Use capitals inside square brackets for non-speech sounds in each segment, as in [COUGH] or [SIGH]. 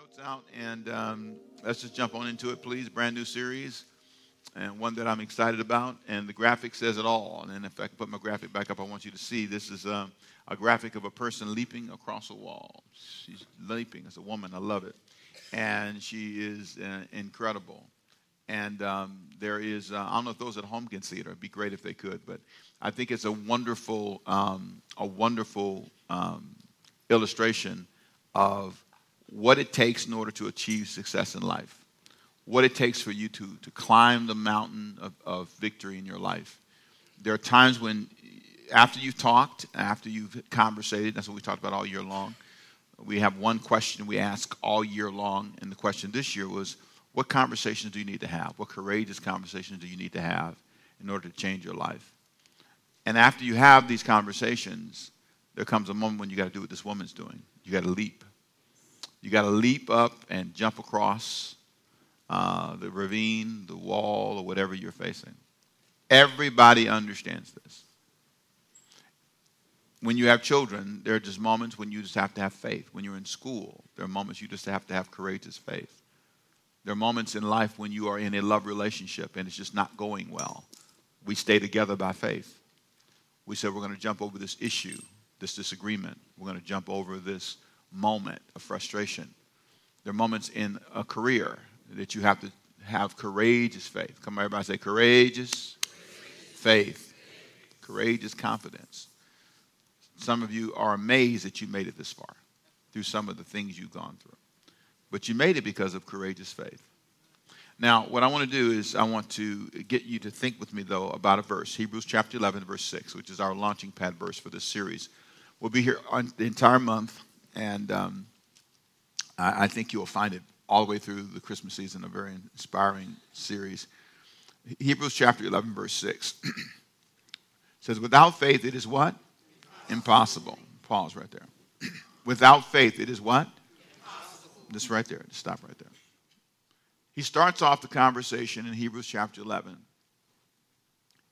notes out and um, let's just jump on into it, please. Brand new series and one that I'm excited about. And the graphic says it all. And if I can put my graphic back up, I want you to see this is um, a graphic of a person leaping across a wall. She's leaping as a woman. I love it. And she is uh, incredible. And um, there is, uh, I don't know if those at home can see it, it'd be great if they could, but I think it's a wonderful, um, a wonderful um, illustration of what it takes in order to achieve success in life, what it takes for you to, to climb the mountain of, of victory in your life. There are times when, after you've talked, after you've conversated, that's what we talked about all year long. We have one question we ask all year long, and the question this year was, what conversations do you need to have? What courageous conversations do you need to have in order to change your life? And after you have these conversations, there comes a moment when you got to do what this woman's doing. You got to leap. You got to leap up and jump across uh, the ravine, the wall, or whatever you're facing. Everybody understands this. When you have children, there are just moments when you just have to have faith. When you're in school, there are moments you just have to have courageous faith. There are moments in life when you are in a love relationship and it's just not going well. We stay together by faith. We said we're going to jump over this issue, this disagreement. We're going to jump over this moment of frustration. There are moments in a career that you have to have courageous faith. Come on, everybody say courageous faith, courageous confidence. Some of you are amazed that you made it this far through some of the things you've gone through. But you made it because of courageous faith. Now, what I want to do is I want to get you to think with me, though, about a verse Hebrews chapter 11, verse 6, which is our launching pad verse for this series. We'll be here on the entire month, and um, I, I think you'll find it all the way through the Christmas season a very inspiring series. Hebrews chapter 11, verse 6 [CLEARS THROAT] says, Without faith, it is what? Impossible. Pause right there. [CLEARS THROAT] Without faith, it is what? Impossible. Just right there. Just stop right there. He starts off the conversation in Hebrews chapter 11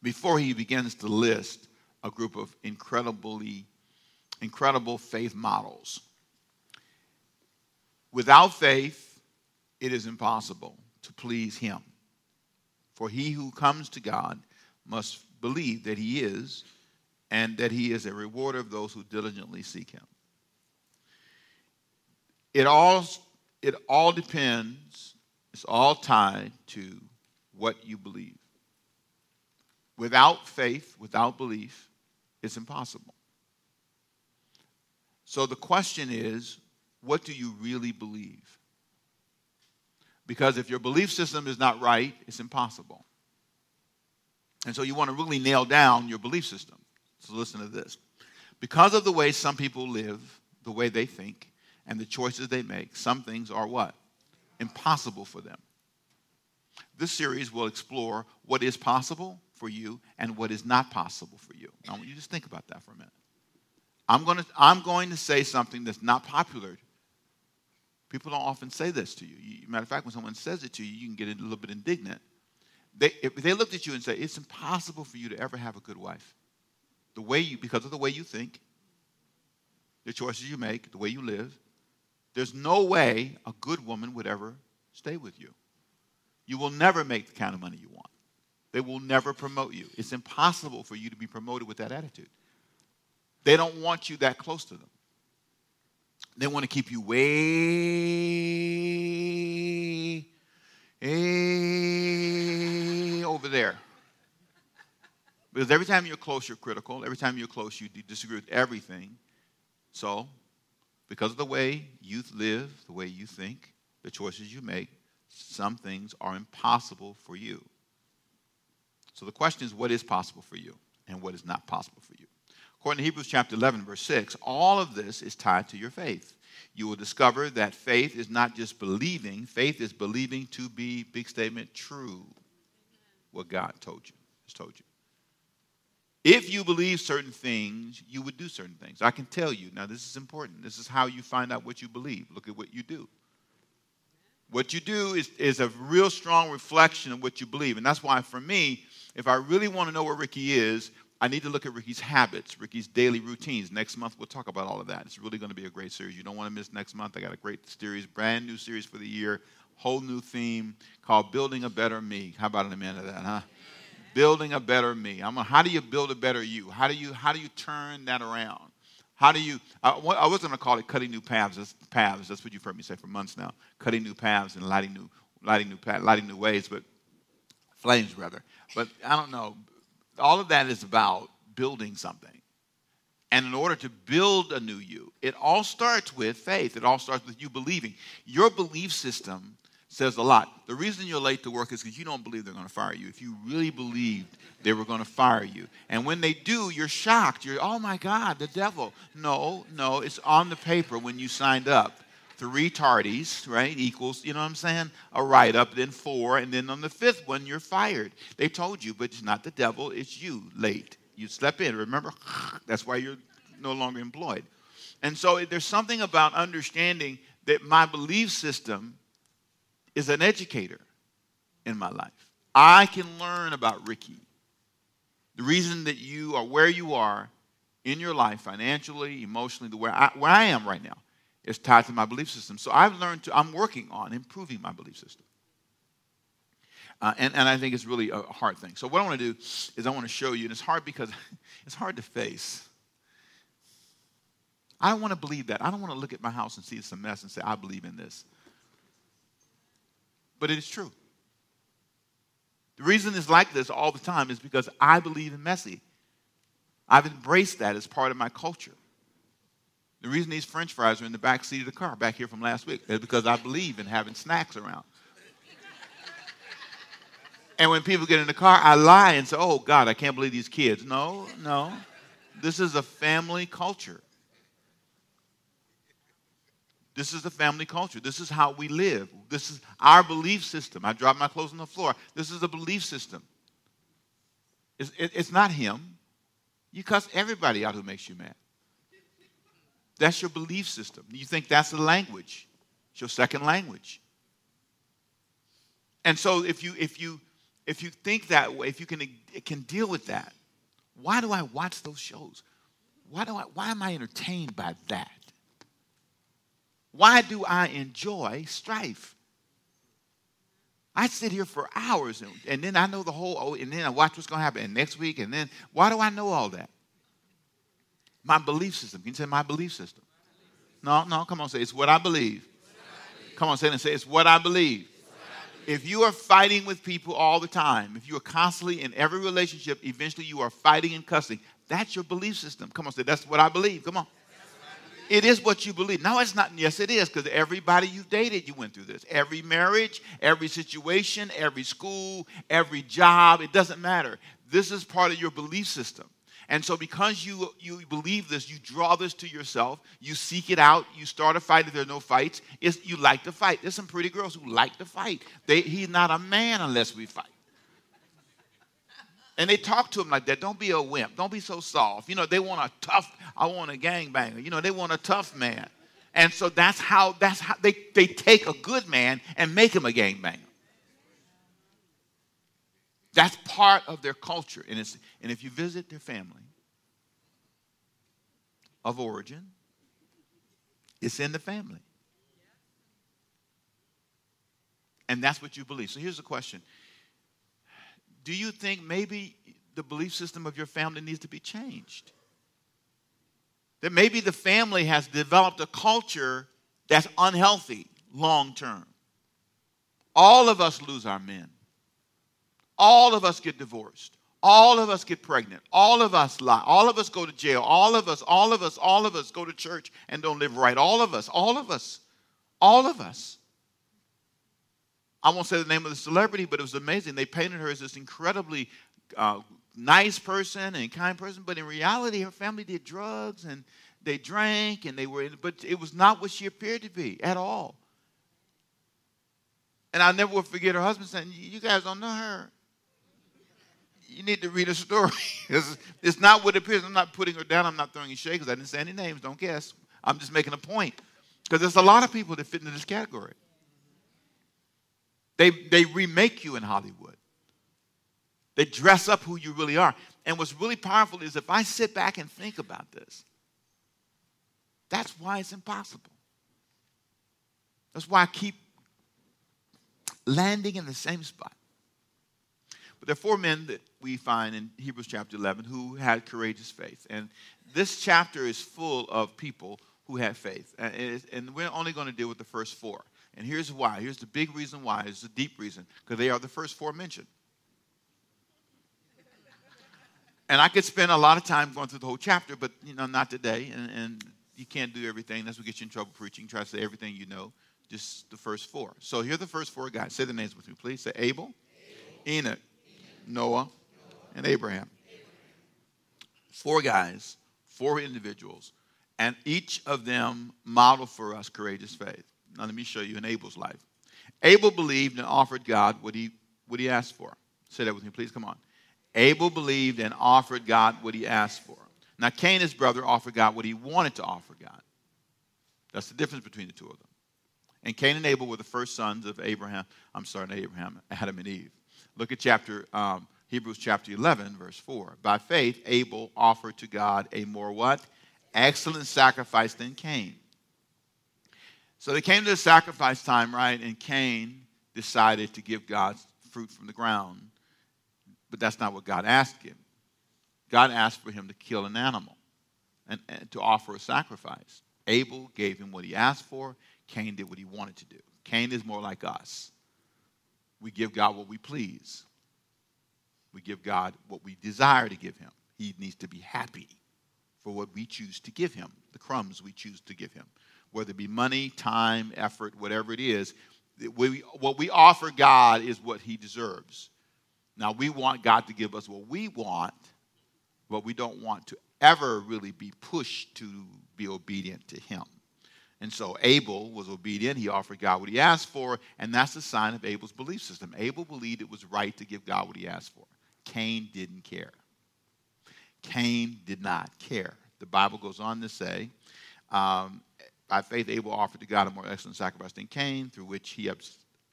before he begins to list a group of incredibly incredible faith models. Without faith, it is impossible to please him. For he who comes to God must believe that he is and that he is a rewarder of those who diligently seek him. It all it all depends, it's all tied to what you believe. Without faith, without belief, it's impossible. So the question is, what do you really believe? Because if your belief system is not right, it's impossible. And so you want to really nail down your belief system. So listen to this. Because of the way some people live, the way they think, and the choices they make, some things are what? Impossible for them. This series will explore what is possible for you and what is not possible for you. I want you to just think about that for a minute. I'm going to, I'm going to say something that's not popular. People don't often say this to you. you. Matter of fact, when someone says it to you, you can get a little bit indignant. They, if they looked at you and say, it's impossible for you to ever have a good wife. The way you, because of the way you think, the choices you make, the way you live, there's no way a good woman would ever stay with you. You will never make the kind of money you want. They will never promote you. It's impossible for you to be promoted with that attitude. They don't want you that close to them. They want to keep you way, way over there. Because every time you're close, you're critical. Every time you're close, you disagree with everything. So because of the way you live, the way you think, the choices you make, some things are impossible for you. So the question is what is possible for you and what is not possible for you? According to Hebrews chapter 11, verse 6, all of this is tied to your faith. You will discover that faith is not just believing, faith is believing to be, big statement, true. What God told you, has told you. If you believe certain things, you would do certain things. I can tell you. Now, this is important. This is how you find out what you believe. Look at what you do. What you do is, is a real strong reflection of what you believe. And that's why, for me, if I really want to know where Ricky is, I need to look at Ricky's habits, Ricky's daily routines. Next month, we'll talk about all of that. It's really going to be a great series. You don't want to miss next month. I got a great series, brand new series for the year, whole new theme called Building a Better Me. How about an amen to that, huh? Building a better me. I'm a, how do you build a better you? How do you how do you turn that around? How do you? I, I wasn't going to call it cutting new paths. That's, paths. That's what you've heard me say for months now. Cutting new paths and lighting new, lighting new, lighting new ways, but flames rather. But I don't know. All of that is about building something. And in order to build a new you, it all starts with faith. It all starts with you believing. Your belief system says a lot. The reason you're late to work is because you don't believe they're going to fire you. If you really believed they were going to fire you, and when they do, you're shocked. You're, oh my God, the devil. No, no, it's on the paper when you signed up. Three tardies, right, equals, you know what I'm saying? A write up, then four, and then on the fifth one, you're fired. They told you, but it's not the devil, it's you late. You slept in, remember? [LAUGHS] That's why you're no longer employed. And so there's something about understanding that my belief system is an educator in my life. I can learn about Ricky. The reason that you are where you are in your life, financially, emotionally, the where I, where I am right now, is tied to my belief system. So I've learned to, I'm working on improving my belief system. Uh, and, and I think it's really a hard thing. So what I want to do is I want to show you, and it's hard because [LAUGHS] it's hard to face. I don't want to believe that. I don't want to look at my house and see it's a mess and say, I believe in this. But it is true. The reason it's like this all the time is because I believe in messy. I've embraced that as part of my culture. The reason these french fries are in the back seat of the car back here from last week is because I believe in having snacks around. and when people get in the car, I lie and say, oh, God, I can't believe these kids. No, no. This is a family culture. This is the family culture. This is how we live. This is our belief system. I drop my clothes on the floor. This is a belief system. It's, it, it's not him. You cuss everybody out who makes you mad. That's your belief system. You think that's the language. It's your second language. And so if you if you if you think that way, if you can can deal with that, why do I watch those shows? Why do I why am I entertained by that? Why do I enjoy strife? I sit here for hours and, and then I know the whole, oh, and then I watch what's going to happen next week, and then why do I know all that? My belief system. Can you say my belief system? No, no, come on, say it's what I believe. Come on, say it and say it's what I believe. If you are fighting with people all the time, if you are constantly in every relationship, eventually you are fighting and cussing. That's your belief system. Come on, say that's what I believe. Come on. It is what you believe. No, it's not. Yes, it is, because everybody you've dated, you went through this. Every marriage, every situation, every school, every job, it doesn't matter. This is part of your belief system. And so, because you, you believe this, you draw this to yourself, you seek it out, you start a fight if there are no fights. It's, you like to fight. There's some pretty girls who like to fight. They, he's not a man unless we fight. And they talk to him like that. Don't be a wimp. Don't be so soft. You know, they want a tough, I want a gangbanger. You know, they want a tough man. And so that's how that's how they, they take a good man and make him a gangbanger. That's part of their culture. And, it's, and if you visit their family of origin, it's in the family. And that's what you believe. So here's the question do you think maybe the belief system of your family needs to be changed? That maybe the family has developed a culture that's unhealthy long term. All of us lose our men. All of us get divorced. All of us get pregnant. All of us lie. All of us go to jail. All of us, all of us, all of us go to church and don't live right. All of us, all of us, all of us. I won't say the name of the celebrity, but it was amazing. They painted her as this incredibly uh, nice person and kind person, but in reality, her family did drugs and they drank and they were, but it was not what she appeared to be at all. And I never will forget her husband saying, You guys don't know her. You need to read a story. [LAUGHS] it's, it's not what it appears. I'm not putting her down. I'm not throwing shade because I didn't say any names. Don't guess. I'm just making a point. Because there's a lot of people that fit into this category. They, they remake you in Hollywood. They dress up who you really are. And what's really powerful is if I sit back and think about this, that's why it's impossible. That's why I keep landing in the same spot. There are four men that we find in Hebrews chapter 11 who had courageous faith. And this chapter is full of people who had faith. And we're only going to deal with the first four. And here's why. Here's the big reason why. It's the deep reason. Because they are the first four mentioned. And I could spend a lot of time going through the whole chapter, but you know, not today. And, and you can't do everything. That's what gets you in trouble preaching. Try to say everything you know, just the first four. So here are the first four guys. Say the names with me, please. Say Abel, Abel Enoch, Noah, and Abraham. Four guys, four individuals, and each of them model for us courageous faith. Now let me show you in Abel's life. Abel believed and offered God what he what he asked for. Say that with me, please. Come on. Abel believed and offered God what he asked for. Now, Cain, his brother, offered God what he wanted to offer God. That's the difference between the two of them. And Cain and Abel were the first sons of Abraham. I'm sorry, not Abraham, Adam and Eve. Look at chapter um, Hebrews chapter 11, verse 4. By faith, Abel offered to God a more what? Excellent sacrifice than Cain. So they came to the sacrifice time, right? And Cain decided to give God fruit from the ground. But that's not what God asked him. God asked for him to kill an animal and, and, to offer a sacrifice. Abel gave him what he asked for. Cain did what he wanted to do. Cain is more like us. We give God what we please. We give God what we desire to give him. He needs to be happy for what we choose to give him, the crumbs we choose to give him. Whether it be money, time, effort, whatever it is, we, what we offer God is what he deserves. Now, we want God to give us what we want, but we don't want to ever really be pushed to be obedient to Him. And so Abel was obedient. He offered God what he asked for, and that's a sign of Abel's belief system. Abel believed it was right to give God what he asked for. Cain didn't care. Cain did not care. The Bible goes on to say, um, by faith, Abel offered to God a more excellent sacrifice than Cain, through which he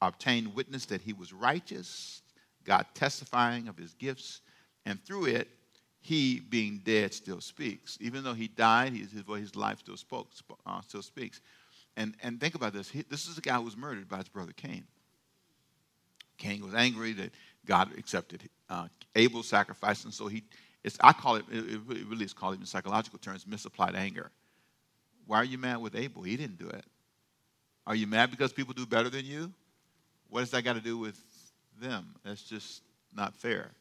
obtained witness that he was righteous, God testifying of his gifts, and through it, he being dead still speaks. Even though he died, his, his life still spoke, uh, still speaks. And, and think about this. He, this is a guy who was murdered by his brother Cain. Cain was angry that God accepted uh, Abel's sacrifice, and so he, it's, I call it, it, it really is called in psychological terms, misapplied anger. Why are you mad with Abel? He didn't do it. Are you mad because people do better than you? What does that got to do with them. That's just not fair.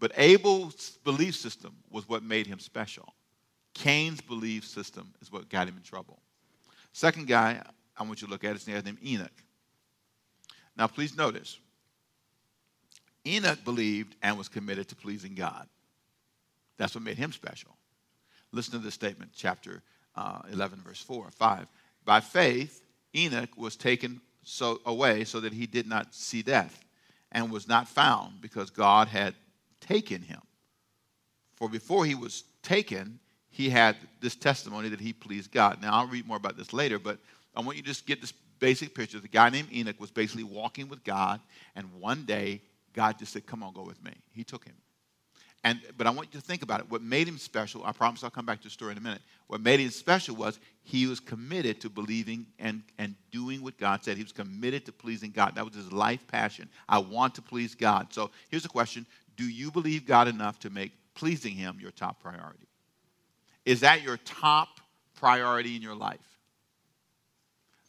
But Abel's belief system was what made him special. Cain's belief system is what got him in trouble. Second guy I want you to look at is named Enoch. Now, please notice Enoch believed and was committed to pleasing God. That's what made him special. Listen to this statement, chapter uh, 11, verse 4 5. By faith, Enoch was taken so away so that he did not see death and was not found because God had taken him. For before he was taken, he had this testimony that he pleased God. Now, I'll read more about this later, but I want you to just get this basic picture. The guy named Enoch was basically walking with God, and one day God just said, Come on, go with me. He took him. And, but I want you to think about it. What made him special, I promise I'll come back to the story in a minute. What made him special was he was committed to believing and, and doing what God said. He was committed to pleasing God. That was his life passion. I want to please God. So here's a question Do you believe God enough to make pleasing Him your top priority? Is that your top priority in your life?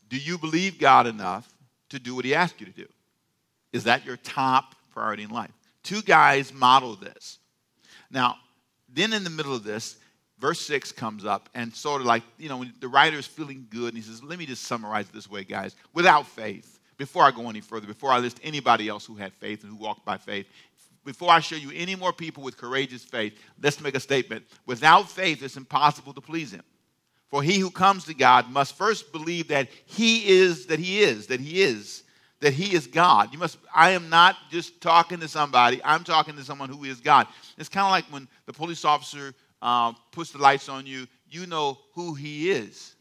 Do you believe God enough to do what He asked you to do? Is that your top priority in life? Two guys model this. Now, then in the middle of this, verse 6 comes up, and sort of like, you know, the writer is feeling good, and he says, Let me just summarize it this way, guys. Without faith, before I go any further, before I list anybody else who had faith and who walked by faith, before I show you any more people with courageous faith, let's make a statement. Without faith, it's impossible to please him. For he who comes to God must first believe that he is, that he is, that he is, that he is God. You must, I am not just talking to somebody, I'm talking to someone who is God. It's kind of like when the police officer uh, puts the lights on you, you know who he is.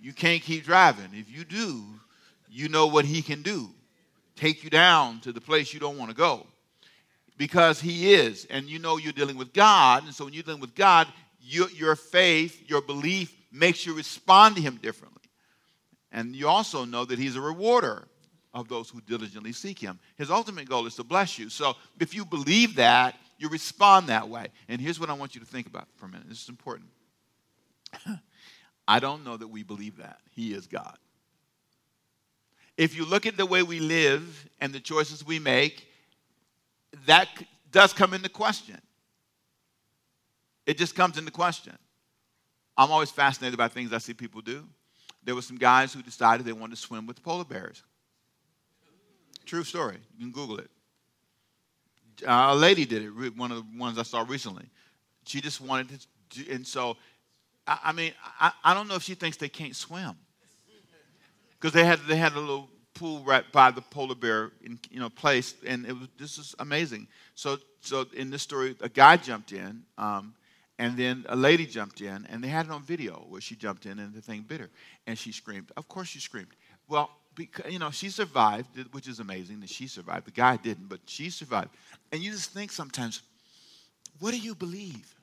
You can't keep driving. If you do, you know what he can do take you down to the place you don't want to go. because he is. And you know you're dealing with God. And so when you're dealing with God, your, your faith, your belief makes you respond to him differently. And you also know that he's a rewarder of those who diligently seek him. His ultimate goal is to bless you. So if you believe that, you respond that way. And here's what I want you to think about for a minute. This is important. [CLEARS THROAT] I don't know that we believe that. He is God. If you look at the way we live and the choices we make, that does come into question. It just comes into question. I'm always fascinated by things I see people do. There were some guys who decided they wanted to swim with polar bears. True story. You can Google it. A lady did it, one of the ones I saw recently. She just wanted to, and so, I, mean, I don't know if she thinks they can't swim. Because they had, they had a little pool right by the polar bear in, you know, place, and it was, this is amazing. So, so in this story, a guy jumped in, um, and then a lady jumped in, and they had it on video where she jumped in and the thing bit her. And she screamed. Of course she screamed. Well, because, you know, she survived, which is amazing that she survived. The guy didn't, but she survived. And you just think sometimes, what do you believe?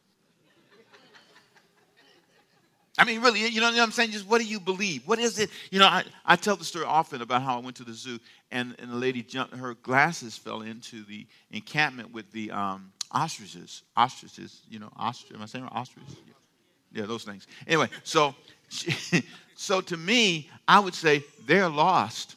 I mean, really, you know what I'm saying? Just what do you believe? What is it? You know, I, I tell the story often about how I went to the zoo and, and the lady jumped, her glasses fell into the encampment with the um, ostriches. Ostriches, you know, ostrich. Am I saying ostriches? Yeah, those things. Anyway, so, [LAUGHS] so to me, I would say they're lost.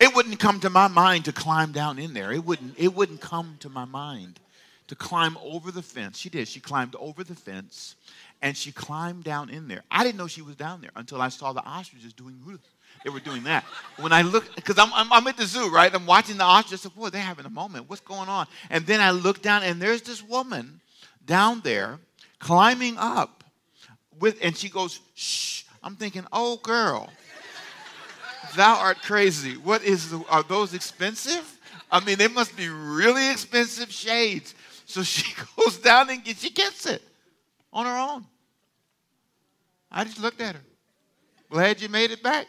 It wouldn't come to my mind to climb down in there. It wouldn't, it wouldn't come to my mind to climb over the fence. She did. She climbed over the fence and she climbed down in there. I didn't know she was down there until I saw the ostriches doing they were doing that. When I look, because I'm, I'm, I'm, at the zoo, right? I'm watching the ostriches. Boy, they're having a moment. What's going on? And then I look down, and there's this woman down there climbing up with, and she goes, shh. I'm thinking, oh, girl, thou art crazy. What is, the, are those expensive? I mean, they must be really expensive shades. So [LAUGHS] she goes down and she gets it on her own. I just looked at her. Glad you made it back.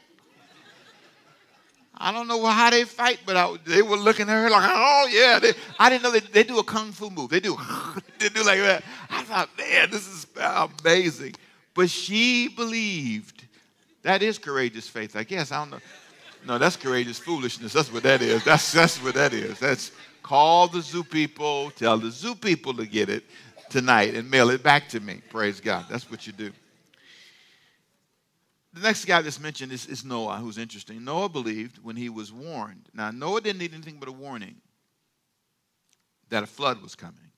I don't know how they fight, but I, they were looking at her like, oh yeah. They, I didn't know they, they do a kung fu move. They do, [LAUGHS] they do like that. I thought, man, this is amazing. But she believed. That is courageous faith, I guess. I don't know. No, that's courageous foolishness. That's what that is. That's that's what that is. That's call the zoo people, tell the zoo people to get it tonight and mail it back to me. Praise God. That's what you do the next guy that's mentioned is, is Noah, who's interesting. Noah believed when he was warned. Now, Noah didn't need anything but a warning that a flood was coming.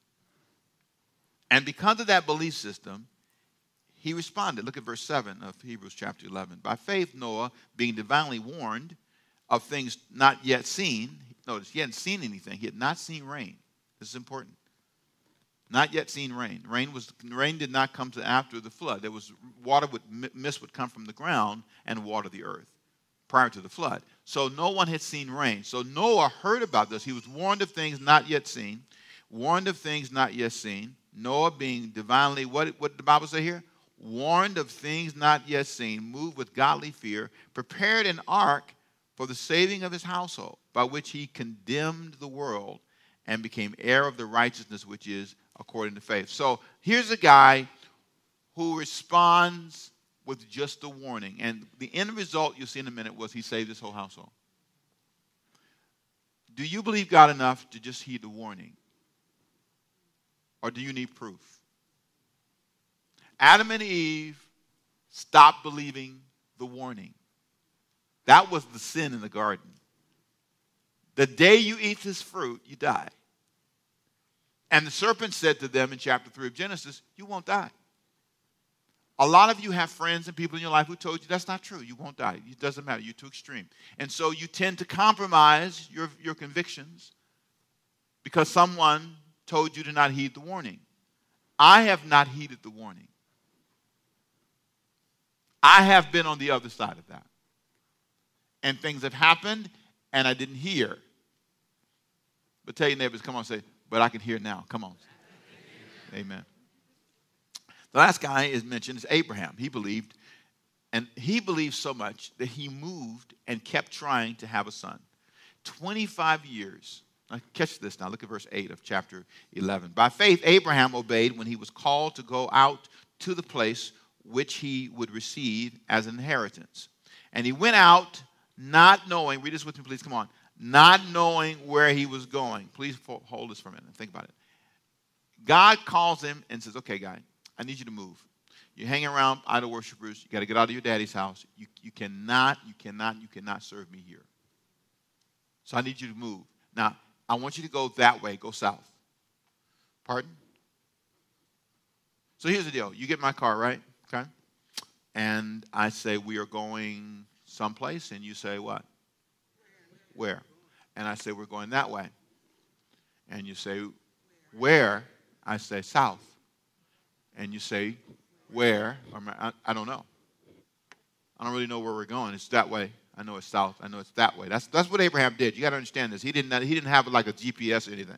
And because of that belief system, he responded. Look at verse 7 of Hebrews chapter 11. By faith, Noah, being divinely warned of things not yet seen, notice he hadn't seen anything, he had not seen rain. This is important. Not yet seen rain. Rain was rain did not come to after the flood. There was water would mist would come from the ground and water the earth prior to the flood. So no one had seen rain. So Noah heard about this. He was warned of things not yet seen, warned of things not yet seen. Noah being divinely what what did the Bible say here? Warned of things not yet seen, moved with godly fear, prepared an ark for the saving of his household, by which he condemned the world and became heir of the righteousness which is according to faith. So here's a guy who responds with just a warning. And the end result you'll see in a minute was he saved his whole household. Do you believe God enough to just heed the warning? Or do you need proof? Adam and Eve stopped believing the warning. That was the sin in the garden. The day you eat this fruit, you die. And the serpent said to them in chapter 3 of Genesis, You won't die. A lot of you have friends and people in your life who told you that's not true. You won't die. It doesn't matter. You're too extreme. And so you tend to compromise your, your convictions because someone told you to not heed the warning. I have not heeded the warning. I have been on the other side of that. And things have happened and I didn't hear. But tell your neighbors, come on, say, but I can hear now. Come on. Amen. The last guy is mentioned is Abraham. He believed, and he believed so much that he moved and kept trying to have a son. 25 years. Now, catch this now. Look at verse 8 of chapter 11. By faith, Abraham obeyed when he was called to go out to the place which he would receive as an inheritance. And he went out not knowing, read this with me, please, come on, not knowing where he was going. Please hold this for a minute and think about it. God calls him and says, Okay, guy, I need you to move. You're hanging around idol worshipers. You got to get out of your daddy's house. You, you cannot, you cannot, you cannot serve me here. So I need you to move. Now, I want you to go that way, go south. Pardon? So here's the deal. You get my car, right? Okay. And I say, We are going someplace. And you say, What? Where? And I say, We're going that way. And you say, Where? I say, South. And you say, where, I, I don't know. I don't really know where we're going. It's that way. I know it's south. I know it's that way. That's, that's what Abraham did. You got to understand this. He didn't, he didn't have like a GPS or anything.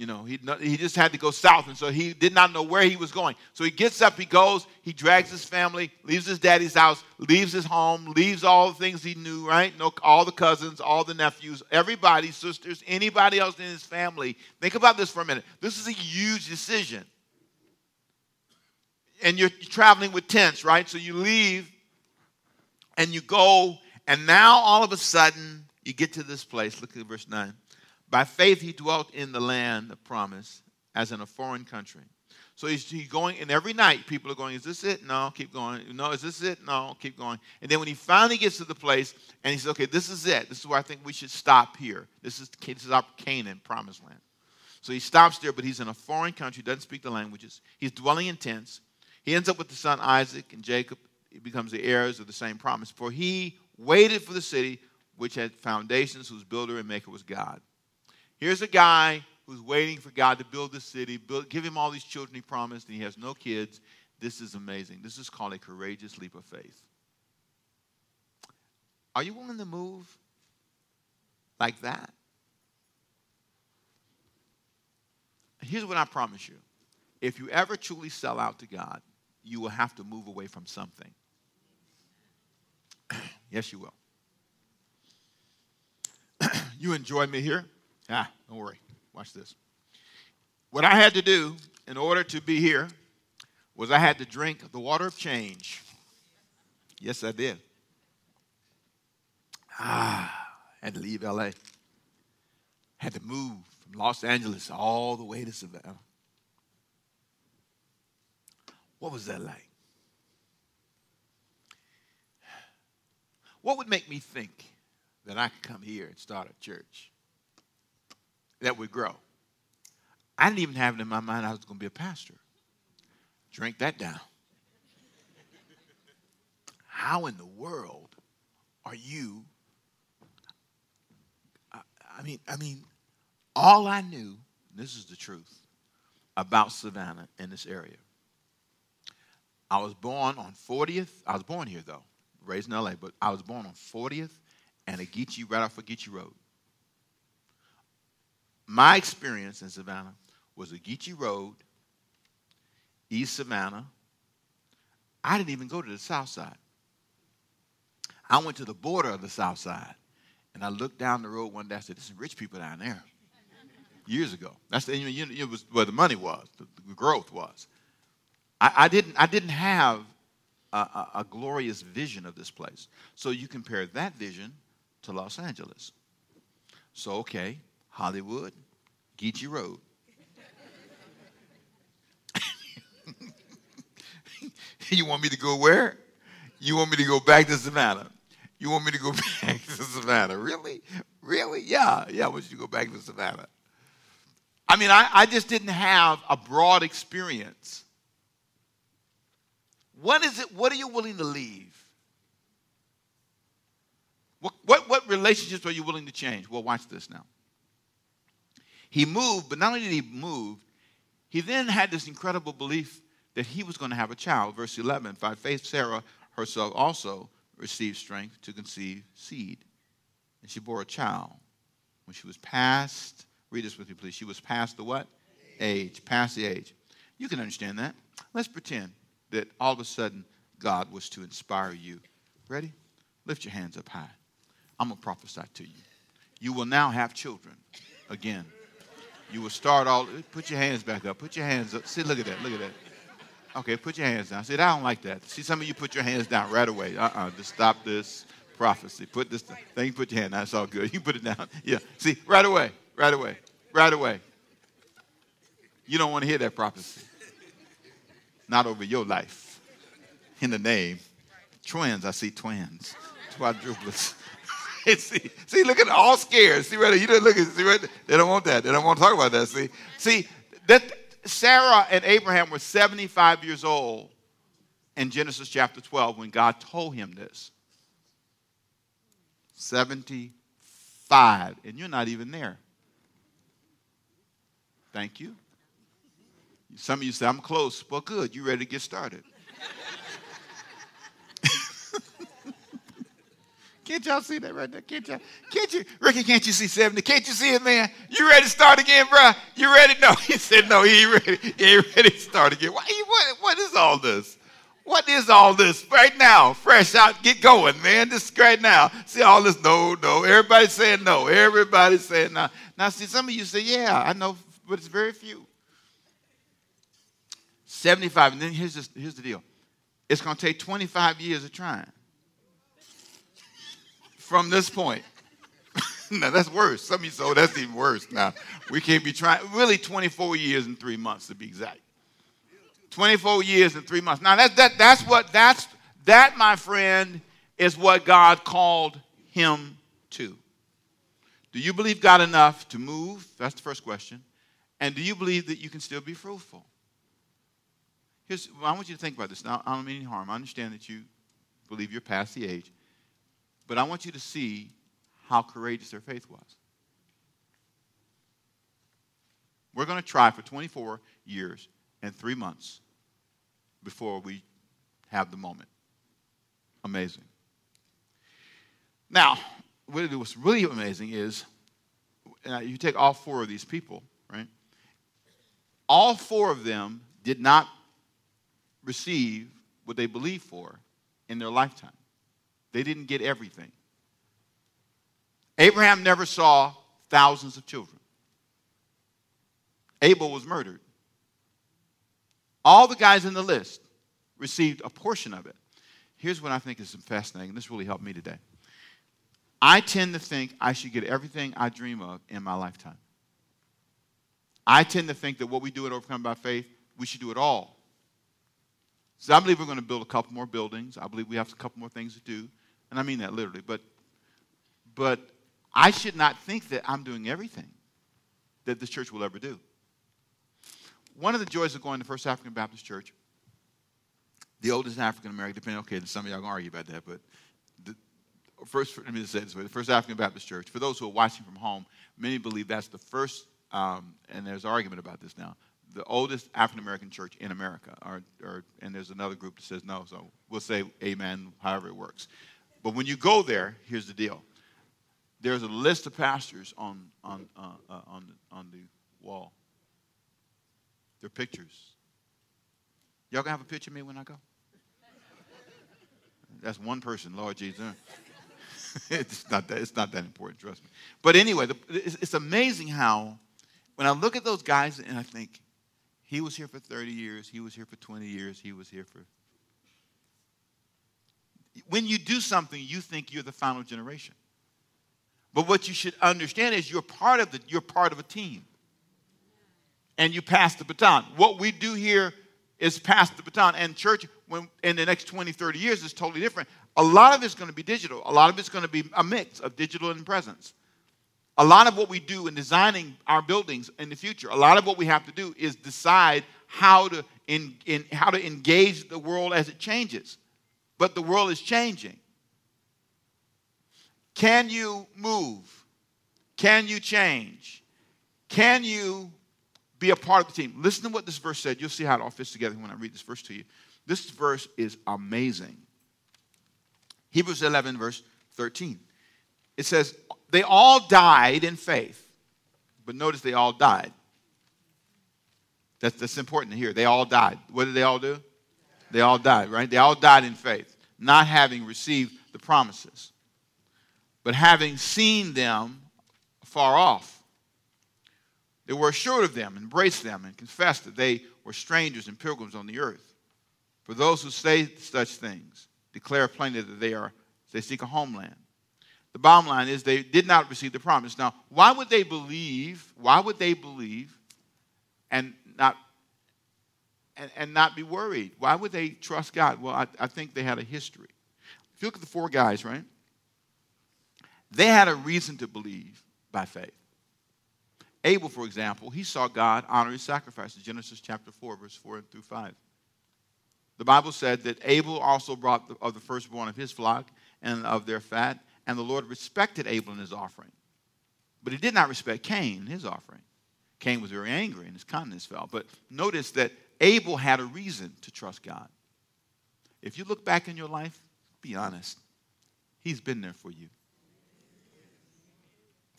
You know, he, he just had to go south, and so he did not know where he was going. So he gets up, he goes, he drags his family, leaves his daddy's house, leaves his home, leaves all the things he knew, right? No, all the cousins, all the nephews, everybody, sisters, anybody else in his family. Think about this for a minute. This is a huge decision and you're traveling with tents, right? So you leave and you go, and now all of a sudden you get to this place. Look at verse 9. By faith he dwelt in the land of promise as in a foreign country. So he's, going, and every night people are going, Is this it? No, keep going. No, is this it? No, keep going. And then when he finally gets to the place and he says, Okay, this is it. This is where I think we should stop here. This is, this is our Canaan, promised land. So he stops there, but he's in a foreign country, doesn't speak the languages. He's dwelling in tents. He ends up with the son Isaac, and Jacob he becomes the heirs of the same promise. For he waited for the city which had foundations, whose builder and maker was God. Here's a guy who's waiting for God to build the city, build, give him all these children he promised, and he has no kids. This is amazing. This is called a courageous leap of faith. Are you willing to move like that? Here's what I promise you if you ever truly sell out to God, you will have to move away from something. [CLEARS THROAT] yes, you will. [CLEARS THROAT] you enjoy me here? Ah, don't worry. Watch this. What I had to do in order to be here was I had to drink the water of change. Yes, I did. Ah, had to leave LA. Had to move from Los Angeles all the way to Savannah. What was that like? What would make me think that I could come here and start a church that would grow? I didn't even have it in my mind I was going to be a pastor. Drink that down. How in the world are you? I, mean, I mean, all I knew, this is the truth, about Savannah and this area I was born on 40th. I was born here, though, raised in LA, but I was born on 40th and Geechee, right off of Geechee Road. My experience in Savannah was a Geechee Road, East Savannah. I didn't even go to the south side. I went to the border of the south side, and I looked down the road one day. I said, "There's some rich people down there." Years ago, that's the, you know, it was where the money was, the, the growth was. I, I didn't, I didn't have a, a, a glorious vision of this place. So you compare that vision to Los Angeles. So, okay, Hollywood, Geechee Road. [LAUGHS] you want me to go where? You want me to go back to Savannah? You want me to go [LAUGHS] back to Savannah? Really? Really? Yeah, yeah, I want you to go back to Savannah. I mean, I, I just didn't have a broad experience what is it? What are you willing to leave? What, what, what relationships are you willing to change? Well, watch this now. He moved, but not only did he move, he then had this incredible belief that he was going to have a child. Verse 11 By faith, Sarah herself also received strength to conceive seed. And she bore a child. When she was past, read this with me, please. She was past the what? Age. Past the age. You can understand that. Let's pretend that all of a sudden God was to inspire you. Ready? Lift your hands up high. I'm going to prophesy to you. You will now have children again. You will start all, put your hands back up. Put your hands up. See, look at that. Look at that. Okay, put your hands down. See, I don't like that. See, some of you put your hands down right away. Uh uh just stop this prophecy. Put this thing, you put your hand down. That's all good. You put it down. [LAUGHS] Yeah, see, right away, right away, right away. You don't want to hear that prophecy. Not over your life. In the name. Twins, I see twins. Quadruplets. [LAUGHS] see, see, look at all scared. See right. You don't look at see right. They don't want that. They don't want to talk about that. See, see that Sarah and Abraham were 75 years old in Genesis chapter 12 when God told him this. 75, and you're not even there. Thank you. Some of you say, I'm close. Well, good. You ready to get started? Can't y'all see that right there? Can't y'all? Can't you, Ricky? Can't you see 70? Can't you see it, man? You ready to start again, bro? You ready? No, [LAUGHS] he said no. He ain't ready. He ain't ready to start again. Why, what, what is all this? What is all this right now? Fresh out, get going, man. This right now. See all this? No, no. Everybody's saying no. Everybody's saying no. Now, see, some of you say, yeah, I know, but it's very few. 75. And then here's, this, here's the deal it's going to take 25 years of trying from this point. [LAUGHS] now that's worse. Some of you say, oh, that's even worse. Now we can't be trying. Really, 24 years and three months to be exact. 24 years and three months. Now that, that that's what that's that, my friend, is what God called him to. Do you believe God enough to move? That's the first question. And do you believe that you can still be fruitful? Here's, I want you to think about this. Now, I don't mean any harm. I understand that you believe you're past the age. But I want you to see how courageous their faith was. We're going to try for 24 years and three months before we have the moment. Amazing. Now, what was really amazing is uh, you take all four of these people, right? All four of them did not receive what they believed for in their lifetime. They didn't get everything. Abraham never saw thousands of children. Abel was murdered. All the guys in the list received a portion of it. Here's what I think is fascinating. This really helped me today. I tend to think I should get everything I dream of in my lifetime. I tend to think that what we do at Overcome by Faith, we should do it all. So I believe we're going to build a couple more buildings. I believe we have a couple more things to do. And I mean that literally. But, but I should not think that I'm doing everything that this church will ever do. One of the joys of going to First African Baptist Church, the oldest African American, depending, okay, some of y'all gonna argue about that, but the first, let me just say this way, the First African Baptist Church, for those who are watching from home, many believe that's the first, um, and there's argument about this now, the oldest African American church in America. Or, or, and there's another group that says no, so we'll say amen, however it works. But when you go there, here's the deal. There's a list of pastors on, on, uh, uh, on, the, on the wall. They're pictures. Y'all gonna have a picture of me when I go? That's one person, Lord Jesus. [LAUGHS] it's not that. It's not that important. Trust me. But anyway, the, it's, it's amazing how, when I look at those guys and I think, he was here for 30 years. He was here for 20 years. He was here for when you do something, you think you're the final generation. But what you should understand is you're part of the you're part of a team. And you pass the baton. What we do here is pass the baton. And church, when in the next 20, 30 years is totally different. A lot of it's going to be digital. A lot of it's going to be a mix of digital and presence. A lot of what we do in designing our buildings in the future, a lot of what we have to do is decide how to in, in how to engage the world as it changes but the world is changing. Can you move? Can you change? Can you be a part of the team? Listen to what this verse said. You'll see how it all fits together when I read this verse to you. This verse is amazing. Hebrews 11, verse 13. It says, They all died in faith. But notice they all died. That's, that's important to hear. They all died. What did they all do? They all died, right? They all died in faith, not having received the promises, but having seen them far off. They were assured of them, embraced them, and confessed that they were strangers and pilgrims on the earth. For those who say such things declare plainly that they are they seek a homeland. The bottom line is they did not receive the promise. Now, why would they believe? Why would they believe and not and, and not be worried? Why would they trust God? Well, I, I think they had a history. If you look at the four guys, right? They had a reason to believe by faith. Abel, for example, he saw God honor his sacrifices. Genesis chapter 4, verse 4 and through 5. The Bible said that Abel also brought the, of the firstborn of his flock and of their fat, and the Lord respected Abel and his offering. But he did not respect Cain, his offering. Cain was very angry and his countenance fell. But notice that Abel had a reason to trust God. If you look back in your life, be honest. He's been there for you.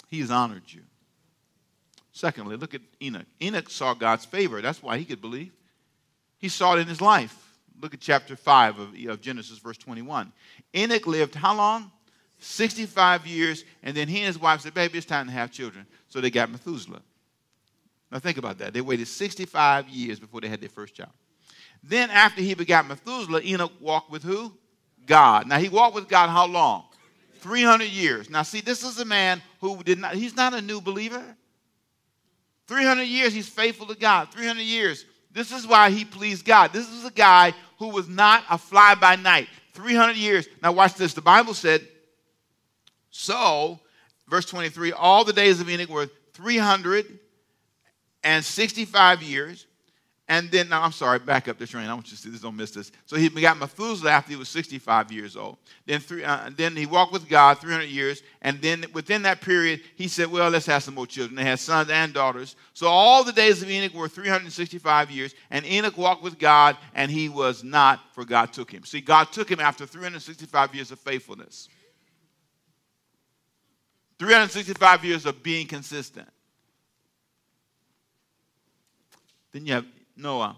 He has honored you. Secondly, look at Enoch. Enoch saw God's favor. That's why he could believe. He saw it in his life. Look at chapter 5 of, of Genesis, verse 21. Enoch lived how long? 65 years, and then he and his wife said, Baby, it's time to have children. So they got Methuselah. Now think about that. They waited 65 years before they had their first child. Then, after he begot Methuselah, Enoch walked with who? God. Now, he walked with God how long? 300 years. Now, see, this is a man who did not, he's not a new believer. 300 years, he's faithful to God. 300 years. This is why he pleased God. This is a guy who was not a fly by night. 300 years. Now, watch this. The Bible said, so, verse 23, all the days of Enoch were 365 years. And then, now I'm sorry, back up the train. I want you to see this, don't miss this. So he begot Methuselah after he was 65 years old. Then, three, uh, then he walked with God 300 years. And then within that period, he said, Well, let's have some more children. They had sons and daughters. So all the days of Enoch were 365 years. And Enoch walked with God, and he was not, for God took him. See, God took him after 365 years of faithfulness. 365 years of being consistent. Then you have Noah.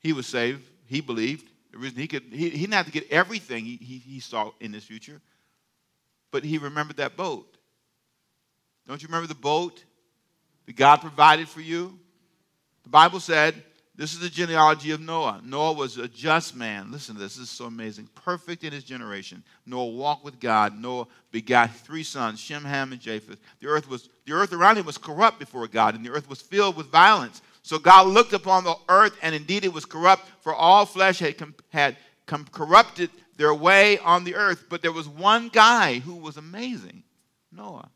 He was saved. He believed. The reason he could, he, he didn't have to get everything he, he, he saw in his future, but he remembered that boat. Don't you remember the boat that God provided for you? The Bible said, this is the genealogy of Noah. Noah was a just man. Listen to this. This is so amazing. Perfect in his generation. Noah walked with God. Noah begot three sons, Shem, Ham, and Japheth. The earth was the earth around him was corrupt before God, and the earth was filled with violence. So God looked upon the earth, and indeed it was corrupt, for all flesh had, com- had com- corrupted their way on the earth. But there was one guy who was amazing Noah.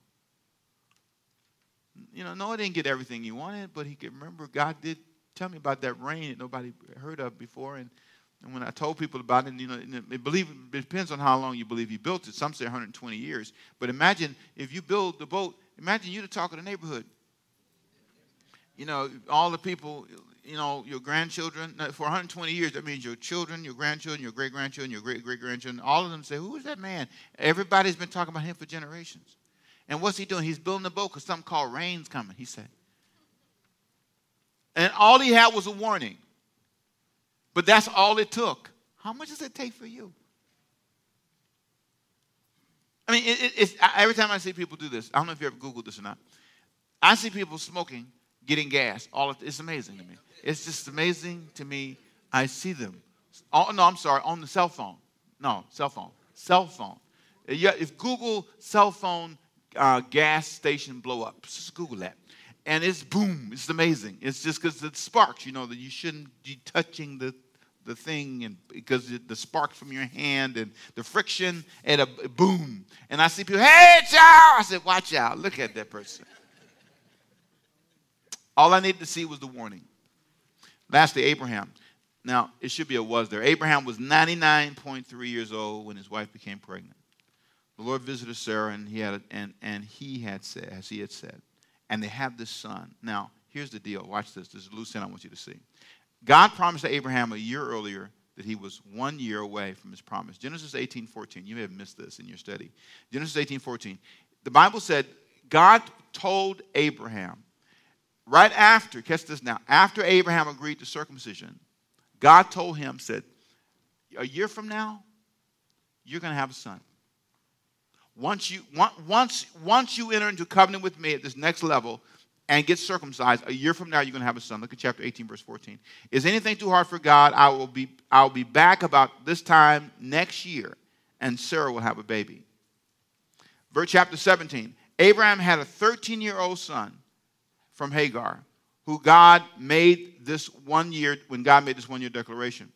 You know, Noah didn't get everything he wanted, but he could remember God did tell me about that rain that nobody heard of before. And, and when I told people about it, you know, it, believe, it depends on how long you believe he built it. Some say 120 years. But imagine if you build the boat, imagine you to talk of the neighborhood you know, all the people, you know, your grandchildren, for 120 years, that means your children, your grandchildren, your great grandchildren, your great great grandchildren, all of them say, Who is that man? Everybody's been talking about him for generations. And what's he doing? He's building a boat because something called rain's coming, he said. And all he had was a warning. But that's all it took. How much does it take for you? I mean, it, it, every time I see people do this, I don't know if you ever Googled this or not. I see people smoking getting gas. All of it's amazing to me. It's just amazing to me. I see them. Oh, no, I'm sorry, on the cell phone. No, cell phone. Cell phone. If Google cell phone uh, gas station blow up, just Google that. And it's boom, it's amazing. It's just because it sparks, you know, that you shouldn't be touching the, the thing and because it, the sparks from your hand and the friction and a boom. And I see people, hey, child. I said, watch out. Look at that person. All I needed to see was the warning. Lastly, Abraham. Now, it should be a was there. Abraham was 99.3 years old when his wife became pregnant. The Lord visited Sarah, and he had, and, and he had said, as he had said, and they have this son. Now, here's the deal. Watch this. This is a loose end I want you to see. God promised to Abraham a year earlier that he was one year away from his promise. Genesis 18, 14. You may have missed this in your study. Genesis 18, 14. The Bible said, God told Abraham Right after, catch this now, after Abraham agreed to circumcision, God told him, said, a year from now, you're going to have a son. once you, once, once you enter into covenant with me at this next level and get circumcised, a year from now you're going to have a son. Look at chapter 18, verse 14. Is anything too hard for God? I will be, I will be back about this time next year, and Sarah will have a baby. Verse chapter 17. Abraham had a 13 year old son from Hagar, who God made this one year, when God made this one year declaration.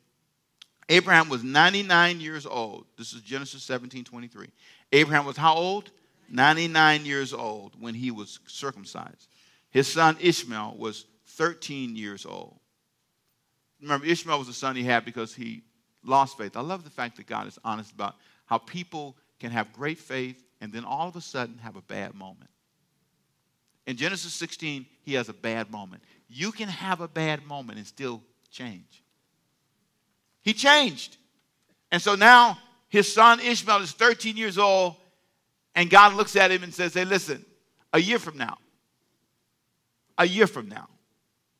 Abraham was 99 years old. This is Genesis 17 23. Abraham was how old? 99 years old when he was circumcised. His son Ishmael was 13 years old. Remember, Ishmael was the son he had because he lost faith. I love the fact that God is honest about how people can have great faith and then all of a sudden have a bad moment. In Genesis 16, he has a bad moment. You can have a bad moment and still change. He changed. And so now his son Ishmael is 13 years old, and God looks at him and says, Hey, listen, a year from now, a year from now,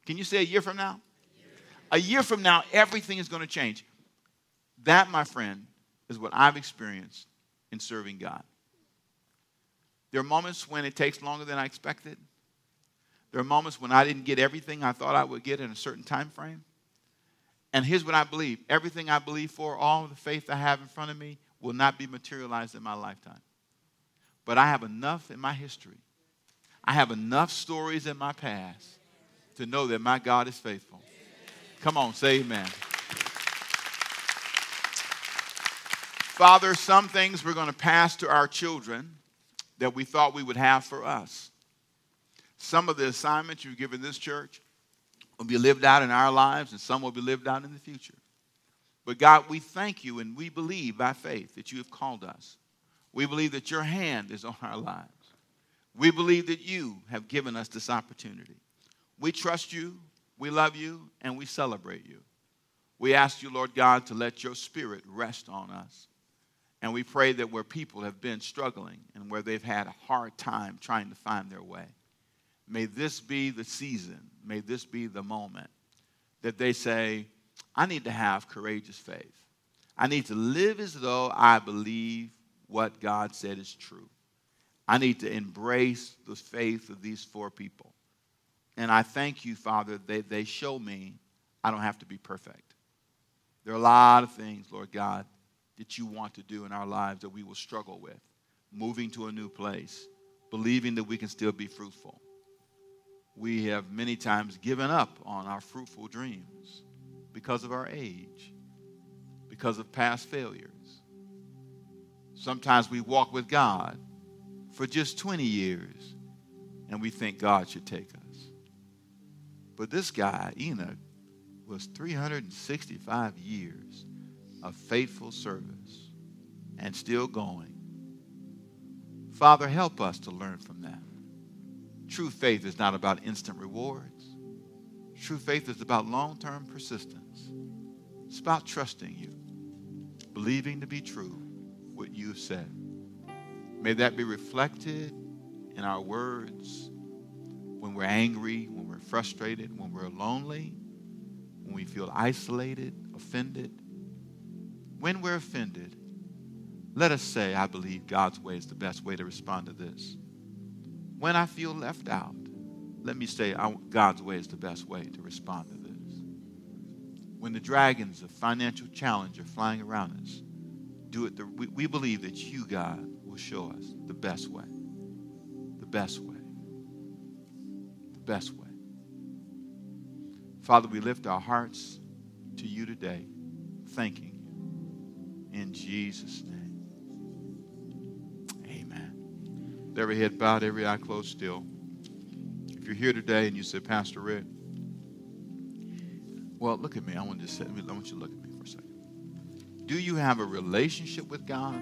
can you say a year from now? A year from now, everything is going to change. That, my friend, is what I've experienced in serving God. There are moments when it takes longer than I expected. There are moments when I didn't get everything I thought I would get in a certain time frame. And here's what I believe everything I believe for, all the faith I have in front of me, will not be materialized in my lifetime. But I have enough in my history, I have enough stories in my past to know that my God is faithful. Come on, say amen. Father, some things we're going to pass to our children that we thought we would have for us. Some of the assignments you've given this church will be lived out in our lives, and some will be lived out in the future. But God, we thank you and we believe by faith that you have called us. We believe that your hand is on our lives. We believe that you have given us this opportunity. We trust you, we love you, and we celebrate you. We ask you, Lord God, to let your spirit rest on us. And we pray that where people have been struggling and where they've had a hard time trying to find their way, may this be the season, may this be the moment that they say, I need to have courageous faith. I need to live as though I believe what God said is true. I need to embrace the faith of these four people. And I thank you, Father, they, they show me I don't have to be perfect. There are a lot of things, Lord God, that you want to do in our lives that we will struggle with. Moving to a new place, believing that we can still be fruitful. We have many times given up on our fruitful dreams because of our age, because of past failures. Sometimes we walk with God for just 20 years and we think God should take us. But this guy, Enoch, was 365 years of faithful service and still going. Father, help us to learn from that. True faith is not about instant rewards. True faith is about long term persistence. It's about trusting you, believing to be true what you've said. May that be reflected in our words when we're angry, when we're frustrated, when we're lonely, when we feel isolated, offended. When we're offended, let us say, I believe God's way is the best way to respond to this. When I feel left out, let me say God's way is the best way to respond to this. When the dragons of financial challenge are flying around us, do it. The, we, we believe that you, God, will show us the best way. The best way. The best way. Father, we lift our hearts to you today, thanking. In Jesus' name. Amen. With every head bowed, every eye closed still. If you're here today and you say, Pastor Rick, well, look at me. I want to say, I want you to look at me for a second. Do you have a relationship with God?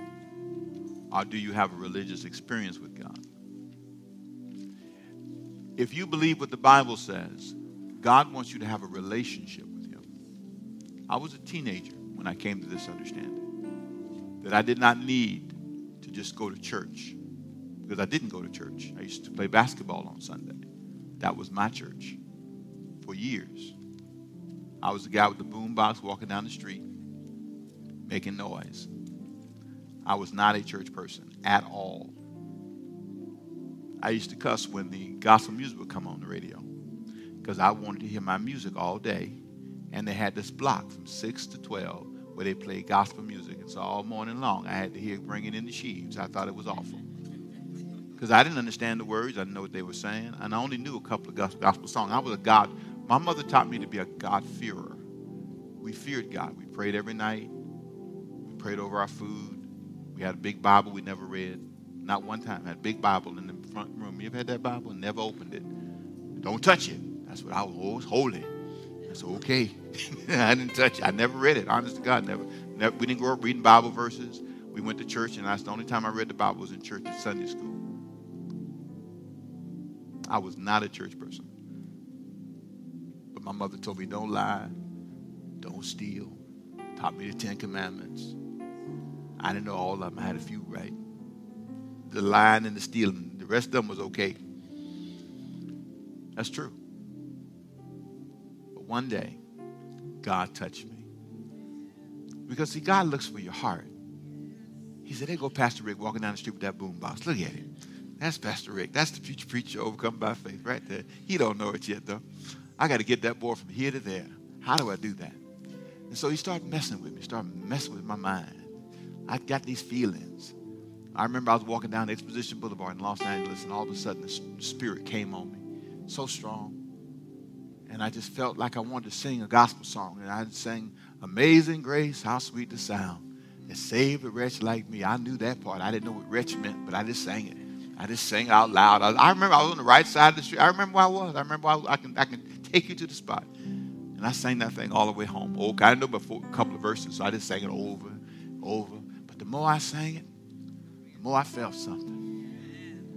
Or do you have a religious experience with God? If you believe what the Bible says, God wants you to have a relationship with Him. I was a teenager when I came to this understanding that I did not need to just go to church because I didn't go to church. I used to play basketball on Sunday. That was my church for years. I was the guy with the boom box walking down the street making noise. I was not a church person at all. I used to cuss when the gospel music would come on the radio because I wanted to hear my music all day. And they had this block from 6 to 12 where they play gospel music. And so all morning long, I had to hear Bringing in the Sheaves. I thought it was awful because I didn't understand the words. I didn't know what they were saying. And I only knew a couple of gospel, songs. I was a God. My mother taught me to be a God-fearer. We feared God. We prayed every night. We prayed over our food. We had a big Bible we never read. Not one time. I had a big Bible in the front room. You ever had that Bible? Never opened it. Don't touch it. That's what I was always holy. Said, okay. [LAUGHS] I didn't touch it. I never read it. Honest to God, never, never. We didn't grow up reading Bible verses. We went to church, and that's the only time I read the Bible was in church at Sunday school. I was not a church person. But my mother told me, don't lie, don't steal, taught me the Ten Commandments. I didn't know all of them. I had a few right. The lying and the stealing, the rest of them was okay. That's true. One day, God touched me. Because, see, God looks for your heart. He said, There go Pastor Rick walking down the street with that boombox. Look at him. That's Pastor Rick. That's the future preacher overcome by faith right there. He don't know it yet, though. I got to get that boy from here to there. How do I do that? And so he started messing with me, started messing with my mind. I got these feelings. I remember I was walking down Exposition Boulevard in Los Angeles, and all of a sudden the Spirit came on me so strong. And I just felt like I wanted to sing a gospel song. And I sang Amazing Grace, how sweet the sound that saved a wretch like me. I knew that part. I didn't know what wretch meant, but I just sang it. I just sang out loud. I, I, remember I was on the right side of the street. I remember where I was. I remember I, I, can, I can take you to the spot. And I sang that thing all the way home. Oh, I know before a couple of verses, so I just sang it over over. But the more I sang it, the more I felt something.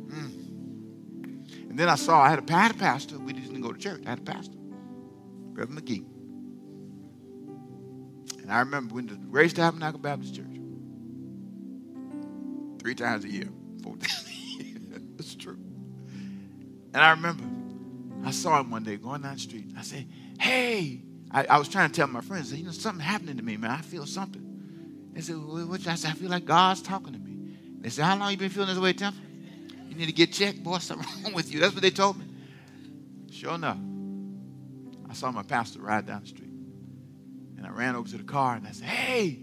Mm. And then I saw I had a, had a pastor. We didn't go to church. I had a pastor, Reverend McGee. And I remember when the Grace Tabernacle Baptist Church, three times a year, four [LAUGHS] times it's true. And I remember I saw him one day going down the street. I said, Hey, I, I was trying to tell my friends, you know, something happening to me, man. I feel something. They said, well, what? I said, I feel like God's talking to me. They said, How long you been feeling this way, Temple? You need to get checked, boy. Something [LAUGHS] wrong with you. That's what they told me. Sure enough, I saw my pastor ride down the street. And I ran over to the car and I said, Hey,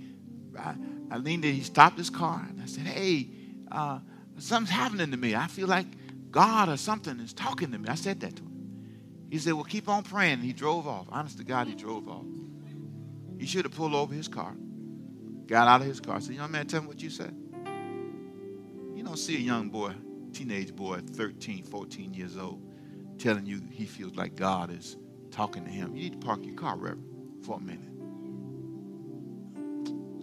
I, I leaned in, he stopped his car, and I said, Hey, uh, something's happening to me. I feel like God or something is talking to me. I said that to him. He said, Well, keep on praying. And he drove off. Honest to God, he drove off. He should have pulled over his car, got out of his car. I said, Young man, tell me what you said. You don't see a young boy, teenage boy, 13, 14 years old, telling you he feels like God is talking to him. You need to park your car, Reverend, for a minute.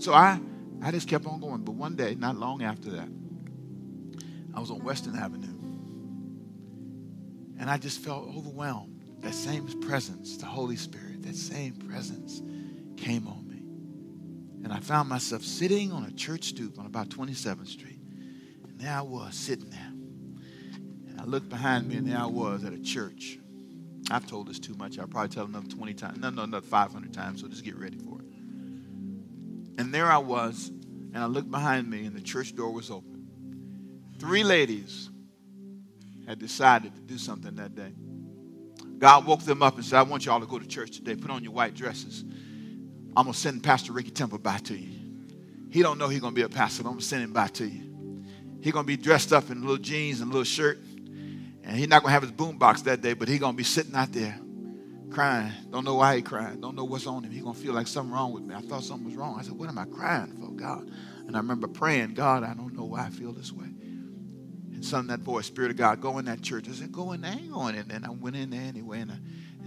So I, I just kept on going. But one day, not long after that, I was on Western Avenue. And I just felt overwhelmed. That same presence, the Holy Spirit, that same presence came on me. And I found myself sitting on a church stoop on about 27th Street. And there I was sitting there. And I looked behind me, and there I was at a church. I've told this too much. I'll probably tell another 20 times. No, no, another 500 times, so just get ready for it. And there I was, and I looked behind me, and the church door was open. Three ladies had decided to do something that day. God woke them up and said, I want y'all to go to church today. Put on your white dresses. I'm going to send Pastor Ricky Temple by to you. He don't know he's going to be a pastor, I'm going to send him by to you. He's going to be dressed up in little jeans and little shirt. And he's not going to have his boombox that day, but he's going to be sitting out there crying. Don't know why he crying. Don't know what's on him. He's going to feel like something wrong with me. I thought something was wrong. I said, what am I crying for, God? And I remember praying, God, I don't know why I feel this way. And son, that voice, Spirit of God, go in that church. I said, go in there. I ain't going in there. And I went in there anyway. And I,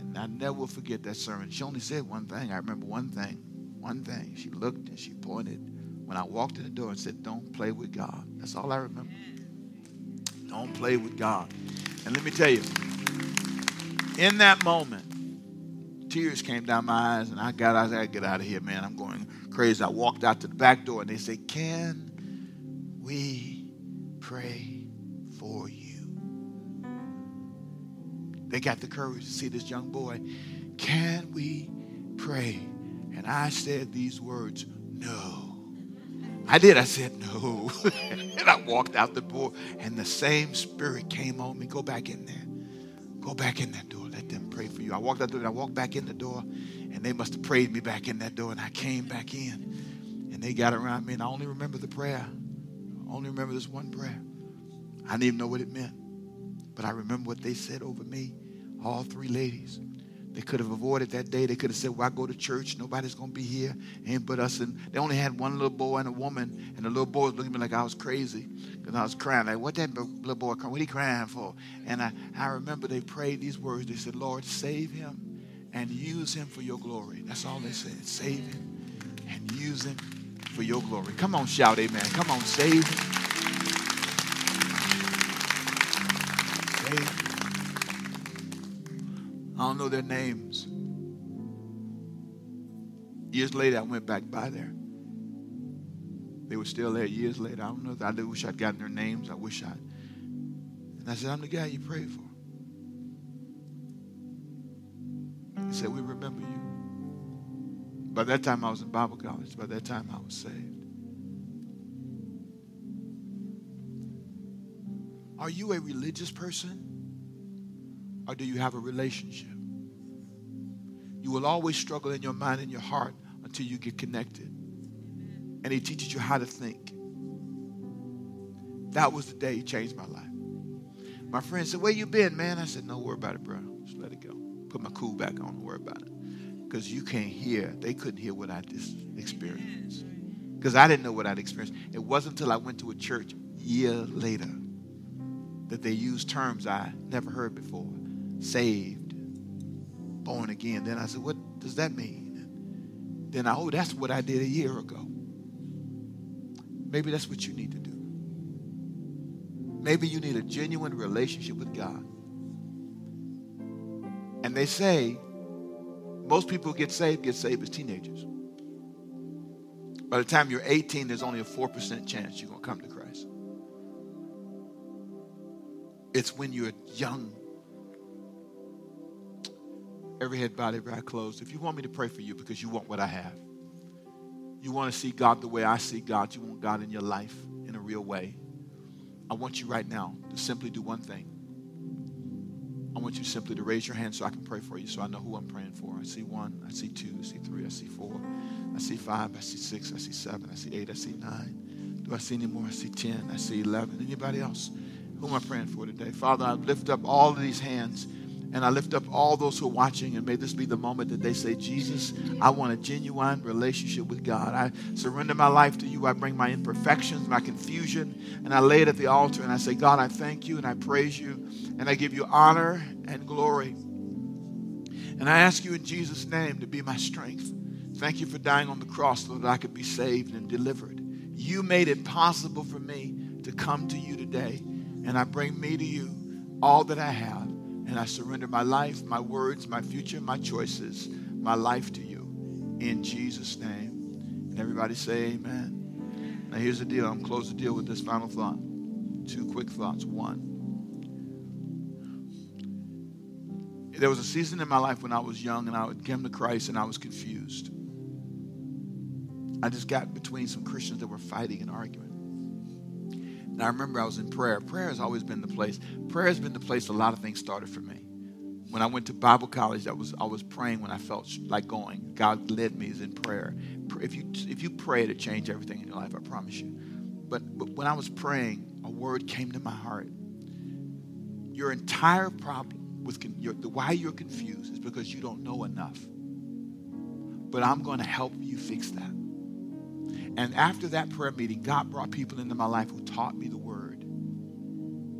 and I never will forget that sermon. She only said one thing. I remember one thing. One thing. She looked and she pointed when I walked in the door and said, don't play with God. That's all I remember. Don't play with God. And let me tell you, in that moment, tears came down my eyes, and I got I said, get out of here, man. I'm going crazy. I walked out to the back door, and they said, Can we pray for you. They got the courage to see this young boy. Can we pray? And I said these words No, I did. I said, No. [LAUGHS] and I walked out the door, and the same spirit came on me. Go back in there. Go back in that door. Let them pray for you. I walked out the door, I walked back in the door, and they must have prayed me back in that door, and I came back in. And they got around me, and I only remember the prayer. I only remember this one prayer. I didn't even know what it meant. But I remember what they said over me, all three ladies. They could have avoided that day. They could have said, Well, I go to church. Nobody's going to be here. Ain't but us. And they only had one little boy and a woman. And the little boy was looking at me like I was crazy because I was crying. Like, what that little boy crying? What he crying for? And I, I remember they prayed these words. They said, Lord, save him and use him for your glory. That's all they said. Save him and use him for your glory. Come on, shout amen. Come on, save him. Save him. I don't know their names. Years later, I went back by there. They were still there years later. I don't know. I wish I'd gotten their names. I wish I. And I said, I'm the guy you prayed for. He said, We remember you. By that time, I was in Bible college. By that time, I was saved. Are you a religious person? Or do you have a relationship? You will always struggle in your mind and your heart until you get connected. And He teaches you how to think. That was the day He changed my life. My friend said, Where you been, man? I said, No, worry about it, bro. Just let it go. Put my cool back on. Don't worry about it. Because you can't hear. They couldn't hear what I just experienced. Because I didn't know what I'd experienced. It wasn't until I went to a church year later that they used terms I never heard before saved, born again. Then I said, What does that mean? Then I, oh, that's what I did a year ago. Maybe that's what you need to do. Maybe you need a genuine relationship with God. And they say most people get saved, get saved as teenagers. By the time you're 18, there's only a 4% chance you're going to come to Christ. It's when you're young every head bowed, every eye closed. If you want me to pray for you because you want what I have, you want to see God the way I see God, you want God in your life in a real way, I want you right now to simply do one thing. I want you simply to raise your hand so I can pray for you so I know who I'm praying for. I see one, I see two, I see three, I see four, I see five, I see six, I see seven, I see eight, I see nine. Do I see any more? I see ten, I see eleven. Anybody else? Who am I praying for today? Father, I lift up all of these hands and I lift up all those who are watching, and may this be the moment that they say, Jesus, I want a genuine relationship with God. I surrender my life to you. I bring my imperfections, my confusion, and I lay it at the altar. And I say, God, I thank you and I praise you, and I give you honor and glory. And I ask you in Jesus' name to be my strength. Thank you for dying on the cross so that I could be saved and delivered. You made it possible for me to come to you today, and I bring me to you all that I have. And I surrender my life, my words, my future, my choices, my life to you. In Jesus' name. And everybody say amen. Now here's the deal. I'm close the deal with this final thought. Two quick thoughts. One. There was a season in my life when I was young and I came to Christ and I was confused. I just got between some Christians that were fighting and arguing. And I remember I was in prayer. Prayer has always been the place. Prayer has been the place a lot of things started for me. When I went to Bible college, that was I was praying when I felt like going. God led me is in prayer. If you if you pray to change everything in your life, I promise you. But, but when I was praying, a word came to my heart. Your entire problem with your, the why you're confused is because you don't know enough. But I'm going to help you fix that. And after that prayer meeting, God brought people into my life who taught me the word.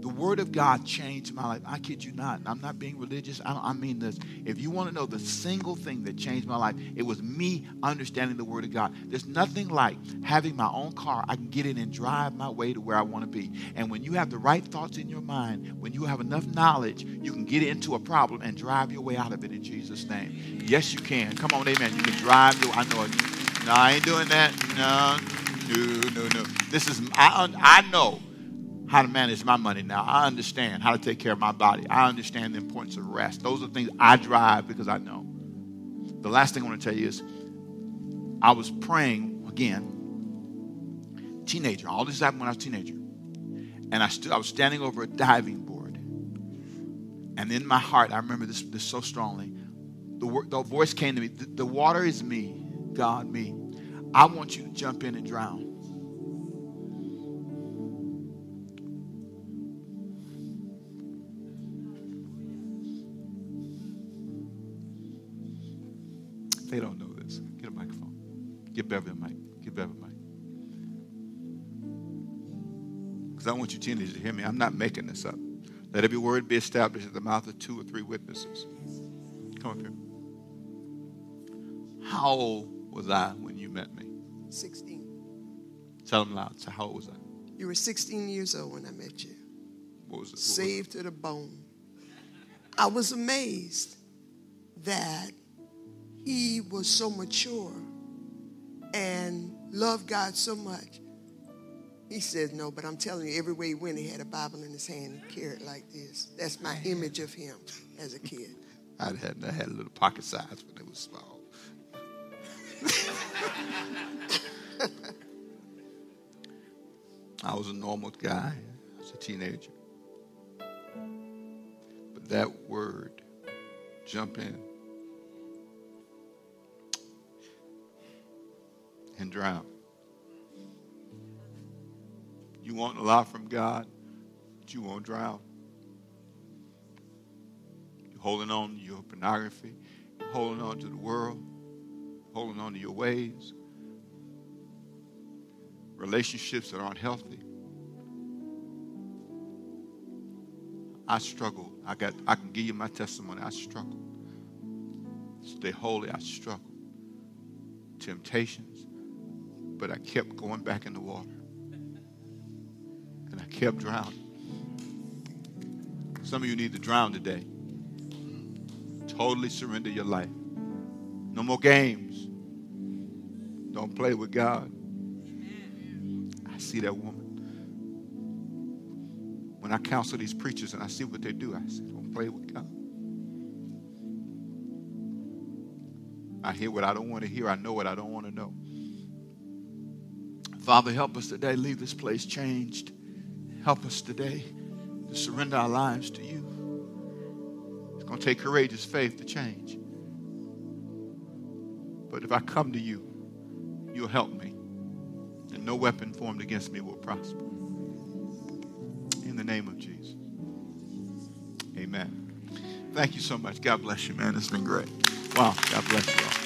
The word of God changed my life. I kid you not. I'm not being religious. I, I mean this. If you want to know the single thing that changed my life, it was me understanding the word of God. There's nothing like having my own car. I can get in and drive my way to where I want to be. And when you have the right thoughts in your mind, when you have enough knowledge, you can get into a problem and drive your way out of it in Jesus' name. Yes, you can. Come on, amen. You can drive your. I know it. No, I ain't doing that. No, no, no, no. This is, I, I know how to manage my money now. I understand how to take care of my body. I understand the importance of rest. Those are things I drive because I know. The last thing I want to tell you is I was praying again, teenager. All this happened when I was a teenager. And I, stood, I was standing over a diving board. And in my heart, I remember this, this so strongly. The, the voice came to me the, the water is me, God, me. I want you to jump in and drown. They don't know this. Get a microphone. Get Beverly a mic. Get Beverly a mic. Because I want you teenagers to hear me. I'm not making this up. Let every word be established at the mouth of two or three witnesses. Come up here. How was I when you met me? 16. Tell them loud. So how old was I? You were 16 years old when I met you. What was it? What was it? Saved to the bone. I was amazed that he was so mature and loved God so much. He said, No, but I'm telling you, everywhere he went, he had a Bible in his hand and carried like this. That's my image of him as a kid. [LAUGHS] I had, I had a little pocket size, but it was small. [LAUGHS] I was a normal guy as a teenager. But that word, jump in and drown. You want a lot from God, but you won't drown. You're holding on to your pornography, you're holding on to the world, holding on to your ways, relationships that aren't healthy. I struggled. I got I can give you my testimony. I struggled. Stay holy, I struggled. Temptations. But I kept going back in the water. And I kept drowning. Some of you need to drown today. Totally surrender your life. No more games. Don't play with God. I see that woman. When I counsel these preachers and I see what they do, I say, don't play with God. I hear what I don't want to hear. I know what I don't want to know. Father, help us today. Leave this place changed. Help us today to surrender our lives to you. It's going to take courageous faith to change. But if I come to you, you'll help me. And no weapon formed against me will prosper. In the name of Jesus. Amen. Thank you so much. God bless you, man. It's been great. Wow. God bless you all.